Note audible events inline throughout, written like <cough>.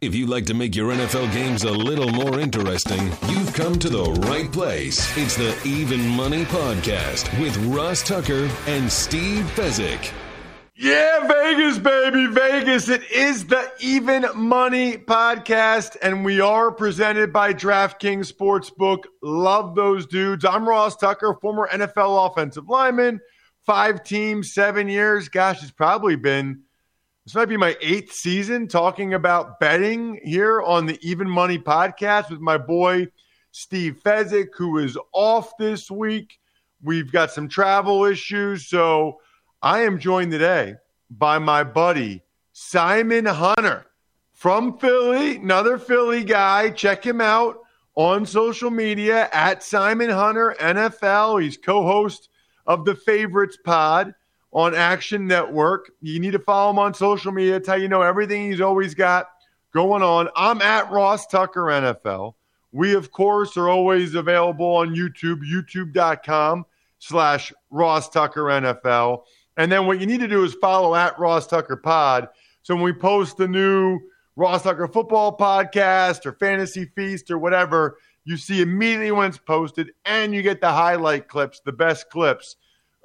If you'd like to make your NFL games a little more interesting, you've come to the right place. It's the Even Money Podcast with Ross Tucker and Steve Fezzik. Yeah, Vegas, baby, Vegas. It is the Even Money podcast, and we are presented by DraftKings Sportsbook. Love those dudes. I'm Ross Tucker, former NFL offensive lineman, five teams, seven years. Gosh, it's probably been this might be my eighth season talking about betting here on the Even Money podcast with my boy Steve Fezzik, who is off this week. We've got some travel issues, so I am joined today by my buddy Simon Hunter from Philly, another Philly guy. Check him out on social media at Simon Hunter NFL. He's co host of the Favorites Pod on Action Network. You need to follow him on social media. That's how you know everything he's always got going on. I'm at Ross Tucker NFL. We, of course, are always available on YouTube, youtube.com slash Ross Tucker NFL. And then what you need to do is follow at Ross Tucker Pod. So when we post the new Ross Tucker football podcast or fantasy feast or whatever, you see immediately when it's posted and you get the highlight clips, the best clips,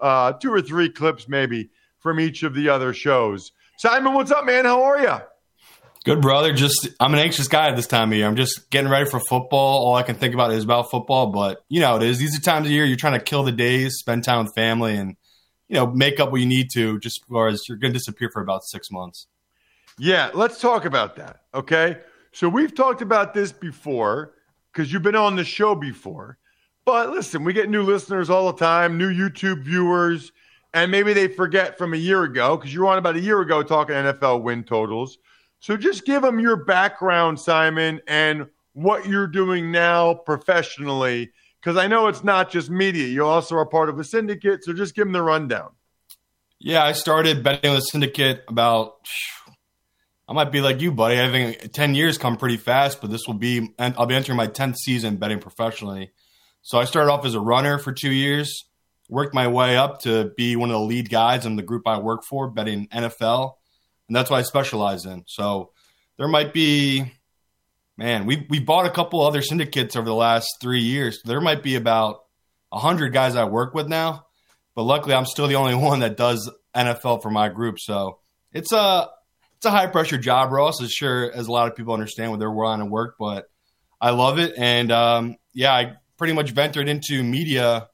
uh, two or three clips maybe from each of the other shows. Simon, what's up, man? How are you? Good, brother. Just I'm an anxious guy at this time of year. I'm just getting ready for football. All I can think about is about football. But you know, it is. These are times of year you're trying to kill the days, spend time with family, and you know, make up what you need to just as you're going to disappear for about six months. Yeah, let's talk about that. Okay. So we've talked about this before because you've been on the show before. But listen, we get new listeners all the time, new YouTube viewers, and maybe they forget from a year ago because you were on about a year ago talking NFL win totals. So just give them your background, Simon, and what you're doing now professionally because I know it's not just media. You also are part of a syndicate. So just give them the rundown. Yeah, I started betting on the syndicate about, I might be like you, buddy. I think 10 years come pretty fast, but this will be, and I'll be entering my 10th season betting professionally. So I started off as a runner for two years, worked my way up to be one of the lead guys in the group I work for, betting NFL. And that's what I specialize in. So there might be man, we we bought a couple other syndicates over the last three years. There might be about hundred guys I work with now, but luckily I'm still the only <laughs> one that does NFL for my group. So it's a it's a high pressure job, Ross. As sure as a lot of people understand what they're wanting to work, but I love it. And um, yeah, I pretty much ventured into media.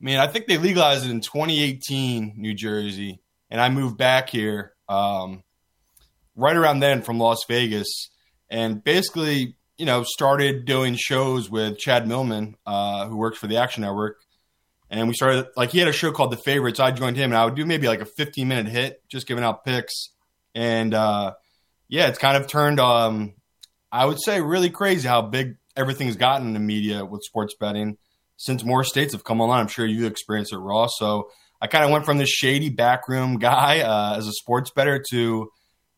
I mean, I think they legalized it in 2018, New Jersey, and I moved back here um, right around then from Las Vegas and basically, you know, started doing shows with Chad Millman, uh, who works for the Action Network. And we started like he had a show called The Favorites. I joined him, and I would do maybe like a 15 minute hit, just giving out picks. And uh, yeah, it's kind of turned, um, I would say, really crazy how big everything's gotten in the media with sports betting since more states have come online. I'm sure you experienced it, Ross. So I kind of went from this shady backroom <laughs> guy uh, as a sports better to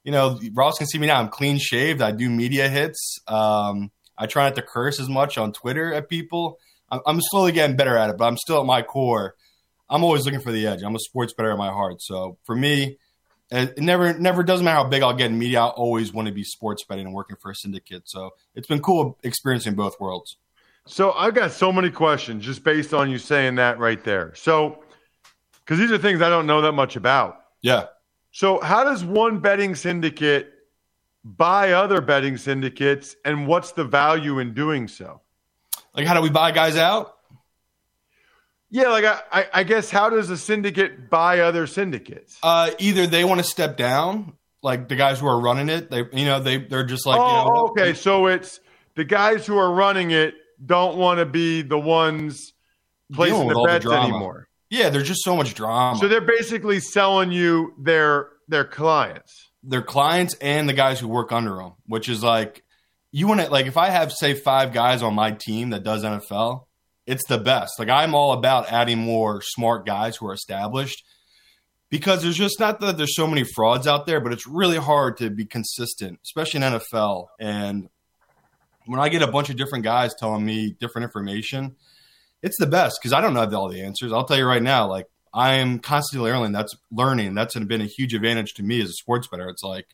you know, Ross can see me now. I'm clean shaved. I do media hits. Um, I try not to curse as much on Twitter at people. I'm, I'm, slowly getting better at it, but I'm still at my core. I'm always looking for the edge. I'm a sports better at my heart. So for me, Uh, it never never doesn't matter how big I'll get in media. I always want to be sports betting and working for a syndicate. So it's been cool experiencing both worlds. So I've got so many questions just based on you saying that right there. So because these are things I don't know that much about. Yeah. So how does one betting syndicate buy other betting syndicates, and what's the value in doing so? Like, how do we buy guys out? Yeah, like I, I guess how does a syndicate buy other syndicates? Uh, either they want to step down, like the guys who are running it. They, you know, they they're just like, oh, you know, okay. So it's the guys who are running it don't want to be the ones placing the bets the anymore. Yeah, there's just so much drama. So they're basically selling you their their clients, their clients, and the guys who work under them, which is like you want to like if I have say five guys on my team that does NFL it's the best. Like I'm all about adding more smart guys who are established because there's just not that there's so many frauds out there, but it's really hard to be consistent, especially in NFL. And when I get a bunch of different guys telling me different information, it's the best because I don't know all the answers. I'll tell you right now, like I am constantly learning. That's learning. That's been a huge advantage to me as a sports bettor. It's like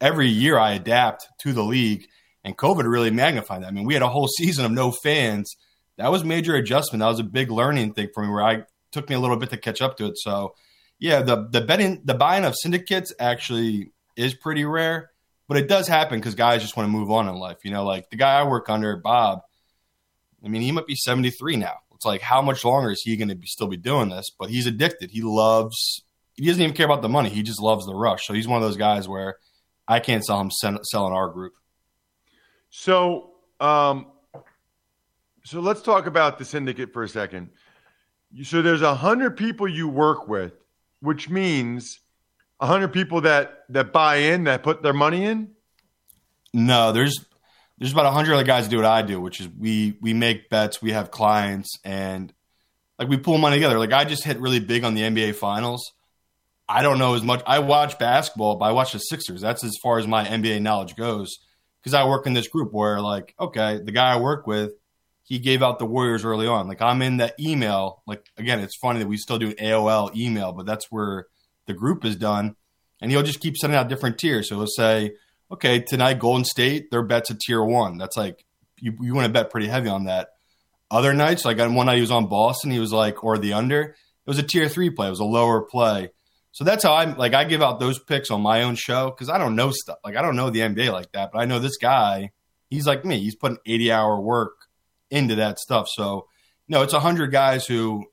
every year I adapt to the league, and COVID really magnified that. I mean, we had a whole <laughs> season of no fans that was major adjustment. That was a big learning thing for me where I took me a little bit to catch up to it. So yeah, the the betting the buying of syndicates actually is pretty rare, but it does happen because guys just want to move on in life. You know, like the guy I work under, Bob. I mean, he might be seventy three now. It's like how much longer is he going to be still be doing this? But he's addicted. He loves. He doesn't even care about the money. He just loves the rush. So he's one of those guys where I can't sell him selling our group. So um, so let's talk about the syndicate for a second. So there's a hundred people you work with, which means a hundred people that that buy in, that put their money in. No, there's there's about a hundred other guys do what I do, which is we we make bets, we have clients, and like we pull money together. Like I just hit really big on the NBA Finals. I don't know as much. I watch basketball, but I watch the Sixers. That's as far as my NBA knowledge goes because I work in this group where, like, okay, the guy I work with he gave out the Warriors early on. Like I'm in that email. Like again, it's funny that we still do AOL email, but that's where the group is done. And he'll just keep sending out different tiers. So he'll say, okay, tonight Golden State, their bet's a tier one. That's like you, you want to bet pretty heavy on that. Other nights, like on one night he was on Boston, he was like, or the under, it was a tier three play. It was a lower play. So that's how I'm like I give out those picks on my own show because I don't know stuff. Like I don't know the NBA like that, but I know this guy. He's like me. He's putting 80 hour work into that stuff. So, you know, it's a hundred guys who,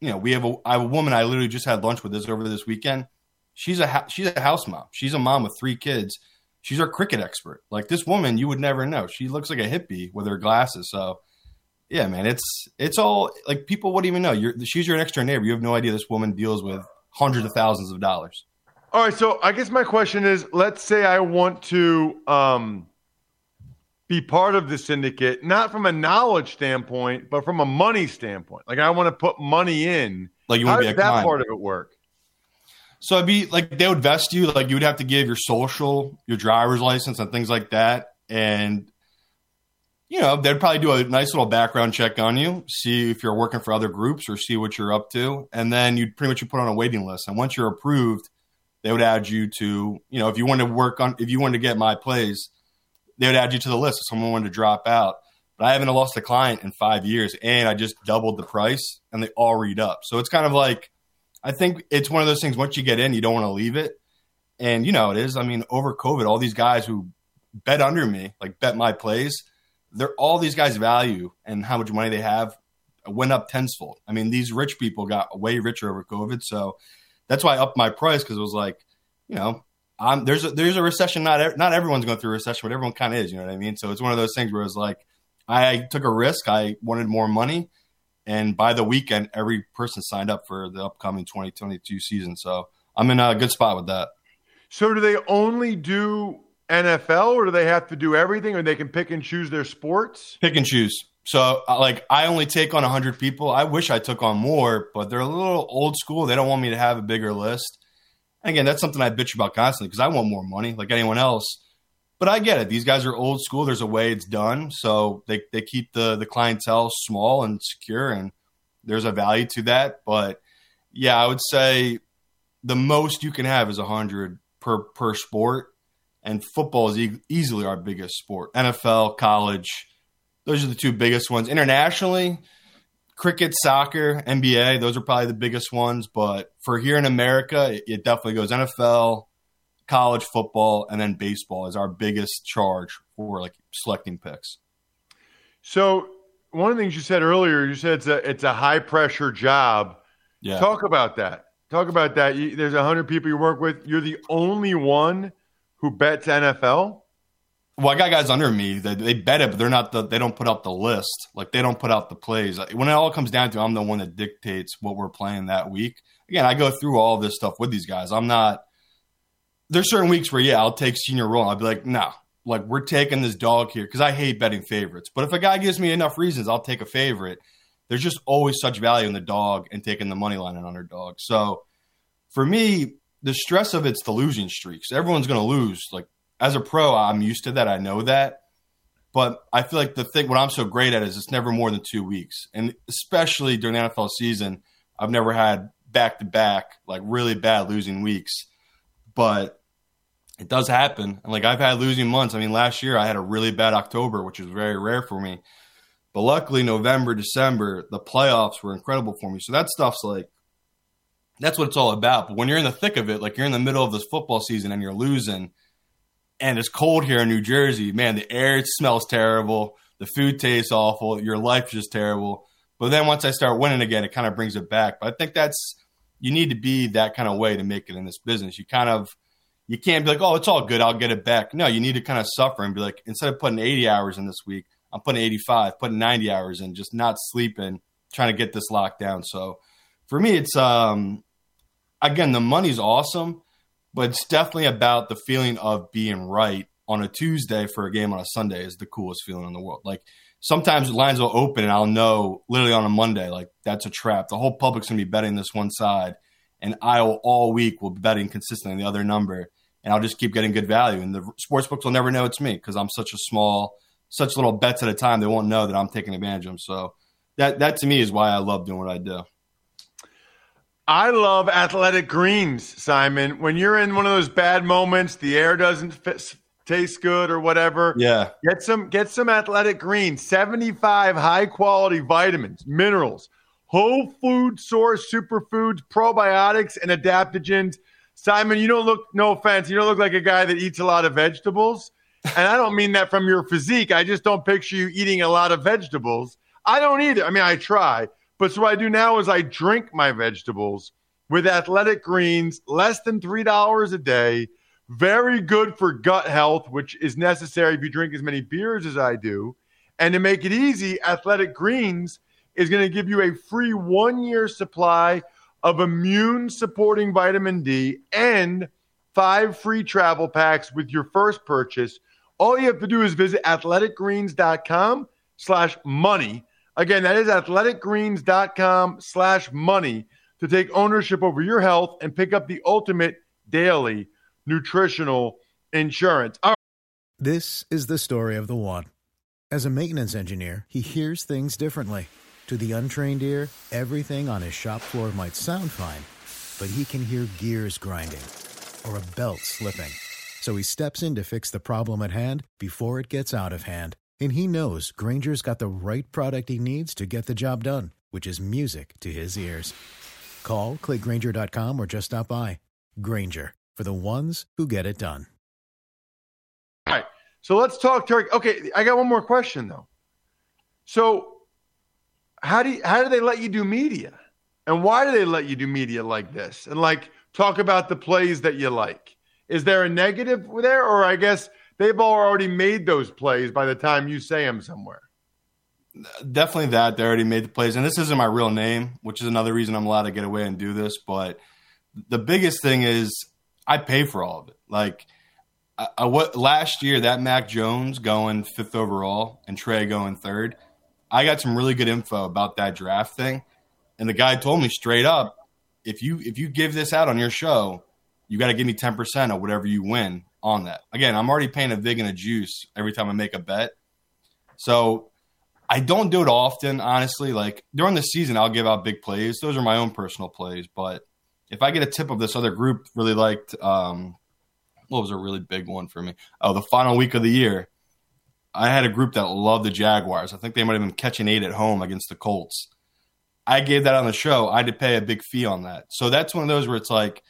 you know, we have a, I have a woman I literally just had lunch with this over this weekend. She's a she's a house mom. She's a mom with three kids. She's our cricket expert. Like this woman, you would never know. She looks like a hippie with her glasses. So, yeah, man, it's it's all like people wouldn't even know. You're she's your next door neighbor. You have no idea this woman deals with hundreds of thousands of dollars. All right, so I guess my question is: Let's say I want to um, be part of the syndicate, not from a knowledge standpoint, but from a money standpoint. Like I want to put money in. Like you want to be a that client. part of it work? So it'd be like they would vest you, like you would have to give your social, your driver's license, and things like that. And you know, they'd probably do a nice little background check on you, see if you're working for other groups or see what you're up to. And then you'd pretty much you put on a waiting list. And once you're approved, they would add you to, you know, if you wanted to work on if you wanted to get my plays, they would add you to the list if someone wanted to drop out. But I haven't lost a client in five years, and I just doubled the price, and they all read up. So it's kind of like I think it's one of those things. Once you get in, you don't want to leave it, and you know it is. I mean, over COVID, all these guys who bet under me, like bet my plays, they're all these guys' value and how much money they have went up tenfold. I mean, these rich people got way richer over COVID, so that's why I upped my price because it was like, you know, um, there's a, there's a recession. Not not everyone's going through a recession, but everyone kind of is. You know what I mean? So it's one of those things where it's like I took a risk. I wanted more money, and by the weekend, every person signed up for the upcoming 2022 season. So I'm in a good spot with that. So do they only do NFL, or do they have to do everything, or they can pick and choose their sports? Pick and choose. So uh, like I only take on 100 people. I wish I took on more, but they're a little old school. They don't want me to have a bigger list again, that's something I bitch about constantly because I want more money like anyone else. But I get it. These guys are old school. There's a way it's done. So they, they keep the, the clientele small and secure, and there's a value to that. But yeah, I would say the most you can have is 100 per per sport, and football is e- easily our biggest sport. NFL, college, those are the two biggest ones. Internationally, cricket, soccer, NBA, those are probably the biggest ones. But for here in America, it, it definitely goes NFL, college football, and then baseball is our biggest charge for like selecting picks. So one of the things you said earlier, you said it's a it's a high pressure job. Yeah. Talk about that. Talk about that. You, there's hundred people you work with. You're the only one who bets NFL. Well, I got guys under me that they bet it, but they're not the. They don't put out the list. Like they don't put out the plays. When it all comes down to, it, I'm the one that dictates what we're playing that week. Again, I go through all this stuff with these guys. I'm not. There's certain weeks where yeah, I'll take senior role. I'll be like, no, like we're taking this dog here because I hate betting favorites. But if a guy gives me enough reasons, I'll take a favorite. There's just always such value in the dog and taking the money line and underdog. So for me, the stress of it's the losing streaks. Everyone's going to lose. Like as a pro, I'm used to that. I know that. But I feel like the thing, what I'm so great at is it's never more than two weeks. And especially during the NFL season, I've never had back to back, like really bad losing weeks. But it does happen. And like I've had losing months. I mean, last year I had a really bad October, which is very rare for me. But luckily, November, December, the playoffs were incredible for me. So that stuff's like, that's what it's all about. But when you're in the thick of it, like you're in the middle of this football season and you're losing, and it's cold here in New Jersey, man, the air smells terrible. The food tastes awful. Your life is just terrible. But then once I start winning again, it kind of brings it back. But I think that's, you need to be that kind of way to make it in this business. You kind of, you can't be like, oh, it's all good. I'll get it back. No, you need to kind of suffer and be like, instead of putting 80 hours in this week, I'm putting 85, putting 90 hours in, just not sleeping, trying to get this locked down. So for me, it's, um, again, the money's awesome, but it's definitely about the feeling of being right on a Tuesday for a game on a Sunday is the coolest feeling in the world. Like sometimes lines will open and I'll know literally on a Monday, like that's a trap. The whole public's gonna be betting this one side, and I will all week will be betting consistently the other number and I'll just keep getting good value. And the sports books will never know it's me because I'm such a small, such little bets at a time. They won't know that I'm taking advantage of them. So that that to me is why I love doing what I do. I love athletic greens, Simon. When you're in one of those bad moments, the air doesn't fit, taste good or whatever. Yeah, get some get some athletic greens. Seventy five high quality vitamins, minerals, whole food source superfoods, probiotics, and adaptogens Simon, you don't look, no offense, you don't look like a guy that eats a lot of vegetables. <laughs> And I don't mean that from your physique. I just don't picture you eating a lot of vegetables. I don't either. I mean, I try. But so what I do now is I drink my vegetables with athletic greens, less than $3 a day. Very good for gut health, which is necessary if you drink as many beers as I do. And to make it easy, Athletic Greens is going to give you a free one year supply of immune supporting vitamin D and five free travel packs with your first purchase. All you have to do is visit athleticgreens.com slash money. Again, that is athleticgreens.com slash money to take ownership over your health and pick up the ultimate daily nutritional insurance. This is the story of the one. As a maintenance engineer, he hears things differently to the untrained ear, everything on his shop floor might sound fine, but he can hear gears grinding or a belt slipping. So he steps in to fix the problem at hand before it gets out of hand. And he knows Grainger's got the right product he needs to get the job done, which is music to his ears. Call, clickgrainger.com, or just stop by. Granger, for the ones who get it done. All right. So let's talk Turkey. Okay, I got one more question, though. So how do you, how do they let you do media? And why do they let you do media like this? And like talk about the plays that you like. Is there a negative there, or I guess they've already made those plays by the time you say them somewhere? Definitely that they already made the plays, and this isn't my real name, which is another reason I'm allowed to get away and do this. But the biggest thing is I pay for all of it. Like I, I, what last year that Mac Jones going fifth overall and Trey going third I got some really good info about that draft thing, and the guy told me straight up, if you if you give this out on your show, you got to give me ten percent of whatever you win on that. Again, I'm already paying a vig and a juice every time I make a bet, so I don't do it often, honestly. Like during the season, I'll give out big plays; those are my own personal plays. But if I get a tip of this other group really liked, um, what was a really big one for me? Oh, the final week of the year. I had a group that loved the Jaguars. I think they might have been catching eight at home against the Colts. I gave that on the show. I had to pay a big fee on that. So that's one of those where it's like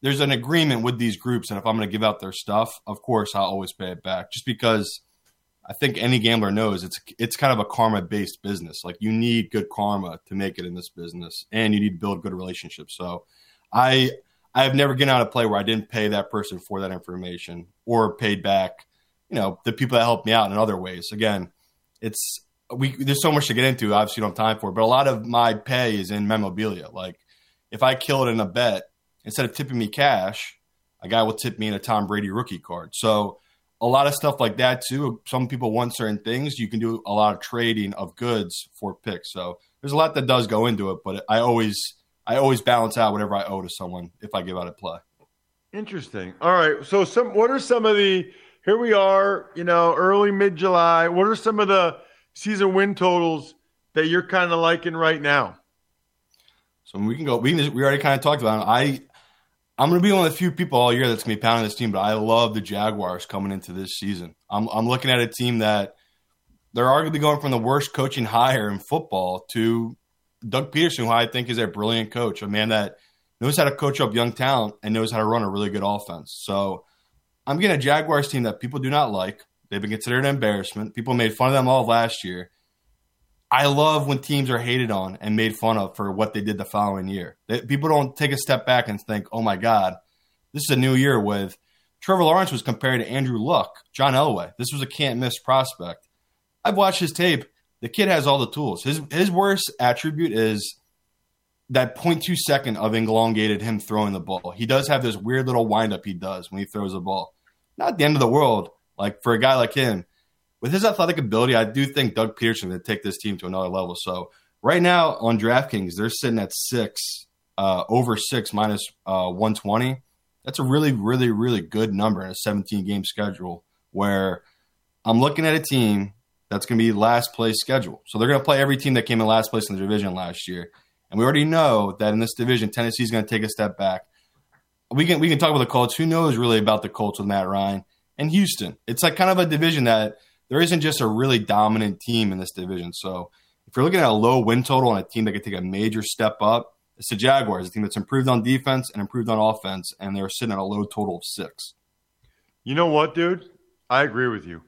there's an agreement with these groups, and if I'm going to give out their stuff, of course I'll always pay it back. Just because I think any gambler knows it's it's kind of a karma based business. Like you need good karma to make it in this business, and you need to build good relationships. So I I have never gotten out of play where I didn't pay that person for that information or paid back, you know, the people that helped me out in other ways. Again, it's we there's so much to get into. Obviously, don't have time for it, but a lot of my pay is in memorabilia. Like if I kill it in a bet, instead of tipping me cash, a guy will tip me in a Tom Brady rookie card. So a lot of stuff like that too. Some people want certain things. You can do a lot of trading of goods for picks. So there's a lot that does go into it, but I always I always balance out whatever I owe to someone if I give out a play. Interesting. All right. So some what are some of the here we are, you know, early mid July. What are some of the season win totals that you're kind of liking right now? So we can go. We can we already kind of talked about. It. I I'm going to be one of the few people all year that's going to be pounding this team, but I love the Jaguars coming into this season. I'm I'm looking at a team that they're arguably going from the worst coaching hire in football to Doug Pederson, who I think is a brilliant coach, a man that knows how to coach up young talent and knows how to run a really good offense. So I'm getting a Jaguars team that people do not like. They've been considered an embarrassment. People made fun of them all last year. I love when teams are hated on and made fun of for what they did the following year. They, people don't take a step back and think, "Oh my God, this is a new year." With Trevor Lawrence was compared to Andrew Luck, John Elway. This was a can't miss prospect. I've watched his tape. The kid has all the tools. His his worst attribute is that 0.2 second of elongated him throwing the ball. He does have this weird little windup he does when he throws the ball. Not the end of the world. Like for a guy like him, with his athletic ability, I do think Doug Pederson to take this team to another level. So right now on DraftKings, they're sitting at six, uh, over six minus, uh, 120. That's a really, really, really good number in a 17 game schedule where I'm looking at a team that's going to be last place schedule. So they're going to play every team that came in last place in the division last year. And we already know that in this division, Tennessee's going to take a step back. We can we can talk about the Colts. Who knows really about the Colts with Matt Ryan and Houston? It's like kind of a division that there isn't just a really dominant team in this division. So if you're looking at a low win total on a team that could take a major step up, it's the Jaguars, a team that's improved on defense and improved on offense, and they're sitting at a low total of six. You know what, dude? I agree with you.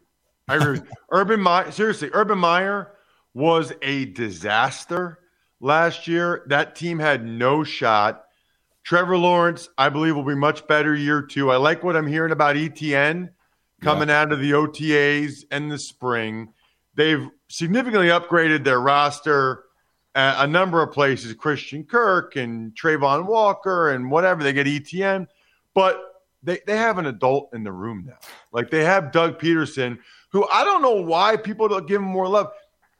I agree. <laughs> Urban Meyer, seriously, Urban Meyer was a disaster last year. That team had no shot. Trevor Lawrence, I believe, will be much better year two. I like what I'm hearing about ETN coming yeah. out of the OTAs and the spring. They've significantly upgraded their roster at a number of places, Christian Kirk and Travon Walker and whatever. They get ETN, but they, they have an adult in the room now. Like they have Doug Pederson, who I don't know why people don't give him more love.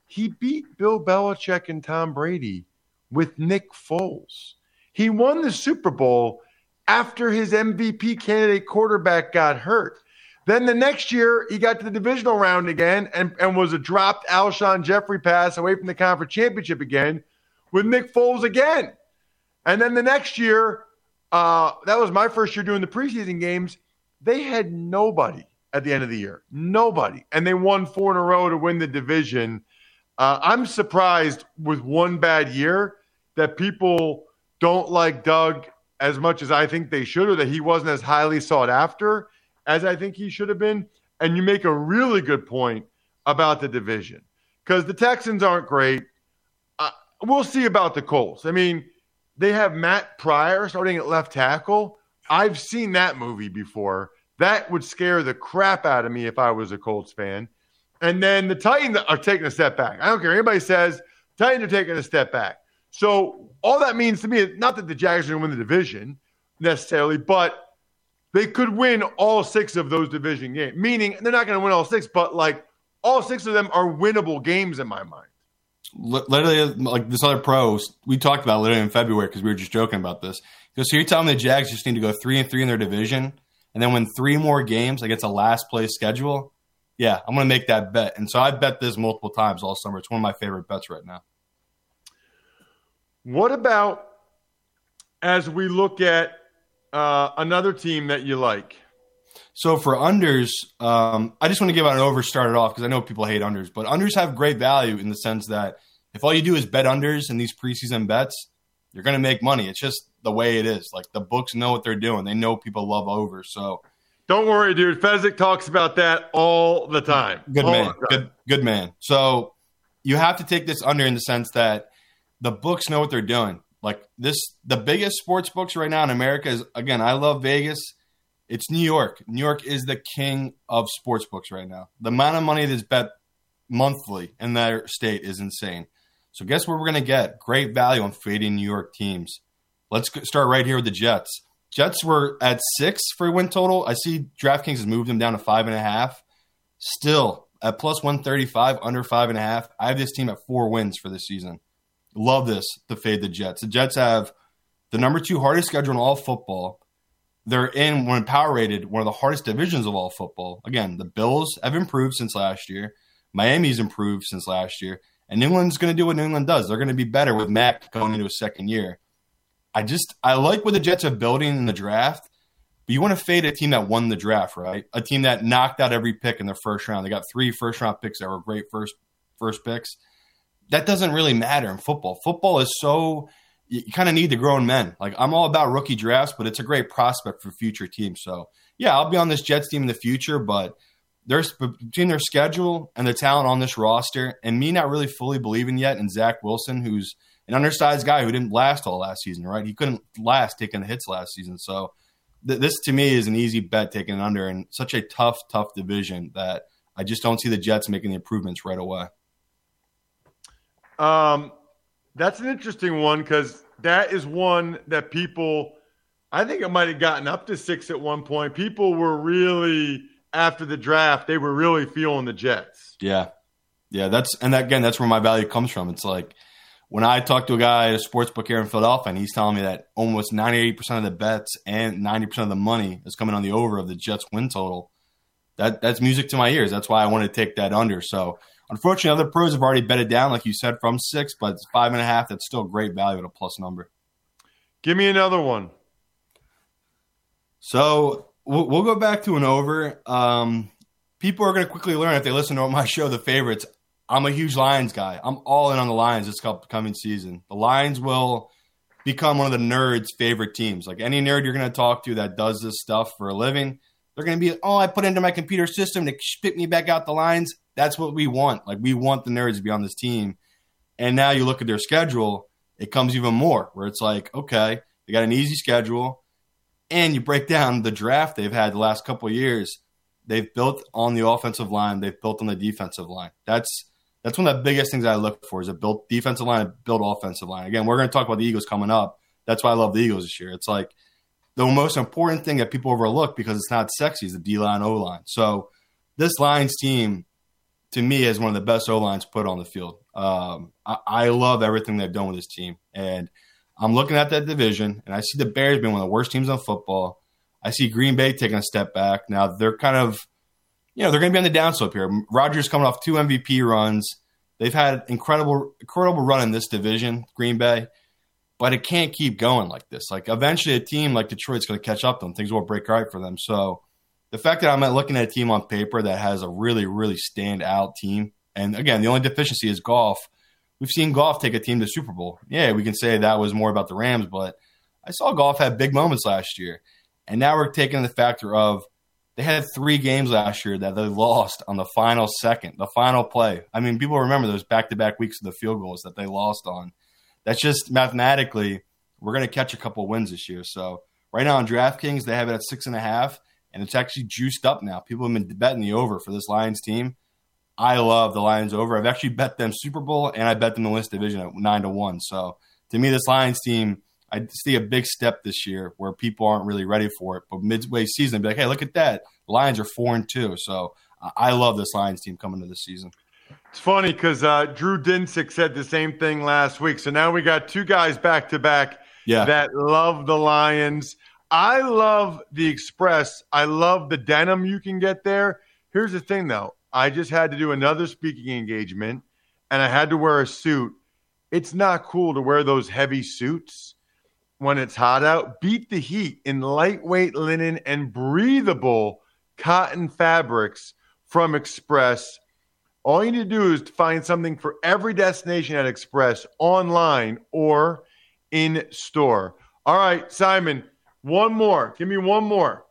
He beat Bill Belichick and Tom Brady with Nick Foles. He won the Super Bowl after his MVP candidate quarterback got hurt. Then the next year, he got to the divisional round again and, and was a dropped Alshon Jeffery pass away from the conference championship again with Nick Foles again. And then the next year, uh, that was my first year doing the preseason games. They had nobody at the end of the year. Nobody. And they won four in a row to win the division. Uh, I'm surprised with one bad year that people don't like Doug as much as I think they should, or that he wasn't as highly sought after as I think he should have been. And you make a really good point about the division because the Texans aren't great. Uh, we'll see about the Colts. I mean, they have Matt Pryor starting at left tackle. I've seen that movie before. That would scare the crap out of me if I was a Colts fan. And then the Titans are taking a step back. I don't care. Anybody says Titans are taking a step back. So all that means to me is not that the Jags are going to win the division necessarily, but they could win all six of those division games. Meaning they're not going to win all six, but like all six of them are winnable games in my mind. Literally, like this other pro, we talked about literally in February because we were just joking about this. Because so you're telling me the Jags just need to go three and three in their division and then win three more games against a last place schedule, yeah, I'm going to make that bet. And so I bet this multiple times all summer. It's one of my favorite bets right now. What about as we look at uh, another team that you like. So for unders, um, I just want to give out an over started off because I know people hate unders, but unders have great value in the sense that if all you do is bet unders in these preseason bets, you're going to make money. It's just the way it is. Like the books know what they're doing. They know people love over. So don't worry, dude. Fezzik talks about that all the time. Good all man. Good good man. So you have to take this under in the sense that the books know what they're doing. Like this, the biggest sports books right now in America is again. I love Vegas. It's New York. New York is the king of sports books right now. The amount of money that's bet monthly in their state is insane. So guess what we're going to get? Great value on fading New York teams. Let's start right here with the Jets. Jets were at six for a win total. I see DraftKings has moved them down to five and a half. Still at plus 135, under five and a half. I have this team at four wins for this season. Love this to fade the Jets. The Jets have the number two hardest schedule in all football. They're in, when power rated, one of the hardest divisions of all football. Again, the Bills have improved since last year. Miami's improved since last year. And New England's going to do what New England does. They're going to be better with Mac going into a second year. I just I like what the Jets are building in the draft, but you want to fade a team that won the draft, right? A team that knocked out every pick in their first round. They got three first round picks that were great first first picks. That doesn't really matter in football. Football is so you kind of need the grown men. Like I'm all about rookie drafts, but it's a great prospect for future teams. So yeah, I'll be on this Jets team in the future, but there's between their schedule and the talent on this roster, and me not really fully believing yet in Zach Wilson, who's an undersized guy who didn't last all last season, right? He couldn't last taking the hits last season. So th- this to me is an easy bet taking under in such a tough, tough division that I just don't see the Jets making the improvements right away. Um, that's an interesting one because that is one that people, I think it might have gotten up to six at one point. People were really after the draft, they were really feeling the Jets. Yeah. Yeah, that's and that, again, that's where my value comes from. It's like when I talk to a guy at a sports book here in Philadelphia, and he's telling me that almost 98% of the bets and 90% of the money is coming on the over of the Jets win total. That that's music to my ears. That's why I want to take that under. So unfortunately, other pros have already bet it down, like you said, from six, but it's five and a half. That's still great value at a plus number. Give me another one. So we'll, we'll go back to an over. Um, people are going to quickly learn if they listen to my <laughs> show, the favorites. I'm a huge Lions guy. I'm all in on the Lions this coming season. The Lions will become one of the nerds' favorite teams. Like any nerd you're going to talk to that does this stuff for a living, they're going to be, oh, I put into my computer system to spit me back out the lines. That's what we want. Like we want the nerds to be on this team. And now you look at their schedule, it comes even more where it's like, okay, they got an easy schedule and you break down the draft they've had the last couple years, they've built on the offensive line, they've built on the defensive line. That's that's one of the biggest things I look for is a built defensive line, build offensive line. Again, we're going to talk about the Eagles coming up. That's why I love the Eagles this year. It's like the most important thing that people overlook because it's not sexy is the D line, O line. So this Lions team, to me, is one of the best O lines put on the field. Um, I, I love everything they've done with this team, and I'm looking at that division and I see the Bears being one of the worst teams on football. I see Green Bay taking a step back. Now they're kind of, you know, they're going to be on the downslope here. Rodgers coming off two MVP runs. They've had incredible, incredible run in this division, Green Bay, but it can't keep going like this. Like eventually, a team like Detroit's going to catch up to them. Things will break right for them. So the fact that I'm looking at a team on paper that has a really, really stand out team, and again, the only deficiency is Goff. we've seen Goff take a team to Super Bowl. Yeah, we can say that was more about the Rams, but I saw Goff have big moments last year. And now we're taking the factor of they had three games last year that they lost on the final second, the final play. I mean, people remember those back to back weeks of the field goals that they lost on. That's just mathematically, we're going to catch a couple wins this year. So right now on DraftKings, they have it at six and a half, and it's actually juiced up now. People have been betting the over for this Lions team. I love the Lions over. I've actually bet them Super Bowl and I bet them the West Division at nine to one. So to me, this Lions team, I see a big step this year where people aren't really ready for it. But midway season, be like, hey, look at that. The Lions are four and two. So I love this Lions team coming to this season. It's funny because uh, Drew Dinsick said the same thing last week. So now we got two guys back to back that love the Lions. I love the Express. I love the denim you can get there. Here's the thing, though. I just had to do another speaking engagement and I had to wear a suit. It's not cool to wear those heavy suits. when it's hot out, beat the heat in lightweight linen and breathable cotton fabrics from Express. All you need to do is find something for every destination at Express online or in store. All right, Simon, one more. Give me one more.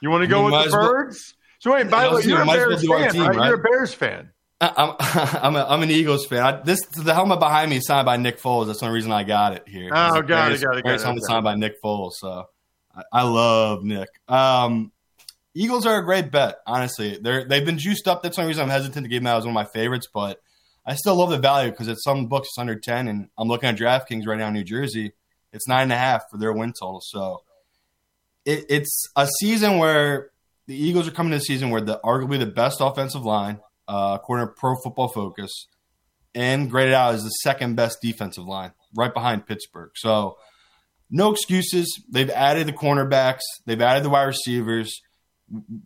You want to go with the birds? Well, so wait, by the way, you're a Bears fan, team, right? right? You're a Bears fan. I'm <laughs> I'm, a, I'm an Eagles fan. I, this the helmet behind me is signed by Nick Foles. That's the only reason I got it here. Oh, got it, got it, got it. Helmet signed by Nick Foles. So I, I love Nick. Um, Eagles are a great bet. Honestly, they're they've been juiced up. That's the only reason I'm hesitant to give them out as one of my favorites. But I still love the value because at some books it's under ten, and I'm looking at DraftKings right now in New Jersey. It's nine and a half for their win total. So it, it's a season where the Eagles are coming to a season where the arguably the best offensive line uh, according to Pro Football Focus, and graded out as the second best defensive line, right behind Pittsburgh. So, no excuses. They've added the cornerbacks, they've added the wide receivers.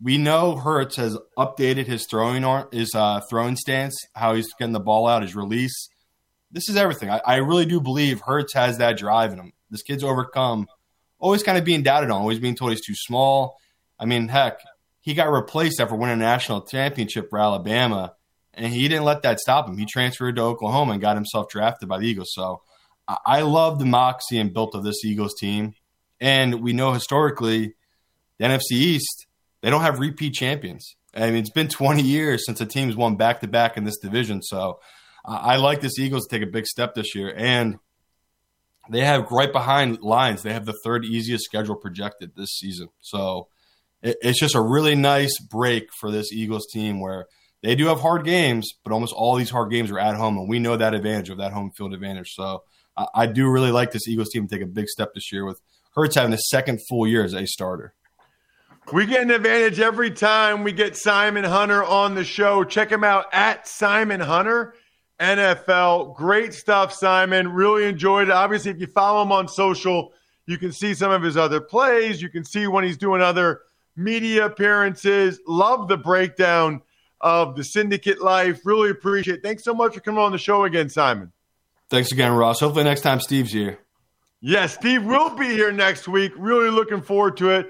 We know Hurts has updated his throwing arm, his uh, throwing stance, how he's getting the ball out, his release. This is everything. I, I really do believe Hurts has that drive in him. This kid's overcome, always kind of being doubted on, always being told he's too small. I mean, heck, he got replaced after winning a national championship for Alabama, and he didn't let that stop him. He transferred to Oklahoma and got himself drafted by the Eagles. So I love the moxie and built of this Eagles team. And we know historically, the NFC East, they don't have repeat champions. I mean, it's been 20 years since a team's won back to back in this division. So I like this Eagles to take a big step this year. And they have right behind lines, they have the third easiest schedule projected this season. So it's just a really nice break for this Eagles team where they do have hard games, but almost all these hard games are at home, and we know that advantage of that home field advantage. So I do really like this Eagles team to take a big step this year with Hurts having the second full year as a starter. We get an advantage every time we get Simon Hunter on the show. Check him out at Simon Hunter NFL. Great stuff, Simon. Really enjoyed it. Obviously, if you follow him on social, you can see some of his other plays. You can see when he's doing other media appearances. Love the breakdown of the syndicate life. Really appreciate it. Thanks so much for coming on the show again, Simon. Thanks again, Ross. Hopefully next time Steve's here. Yes, Steve will be here next week. Really looking forward to it.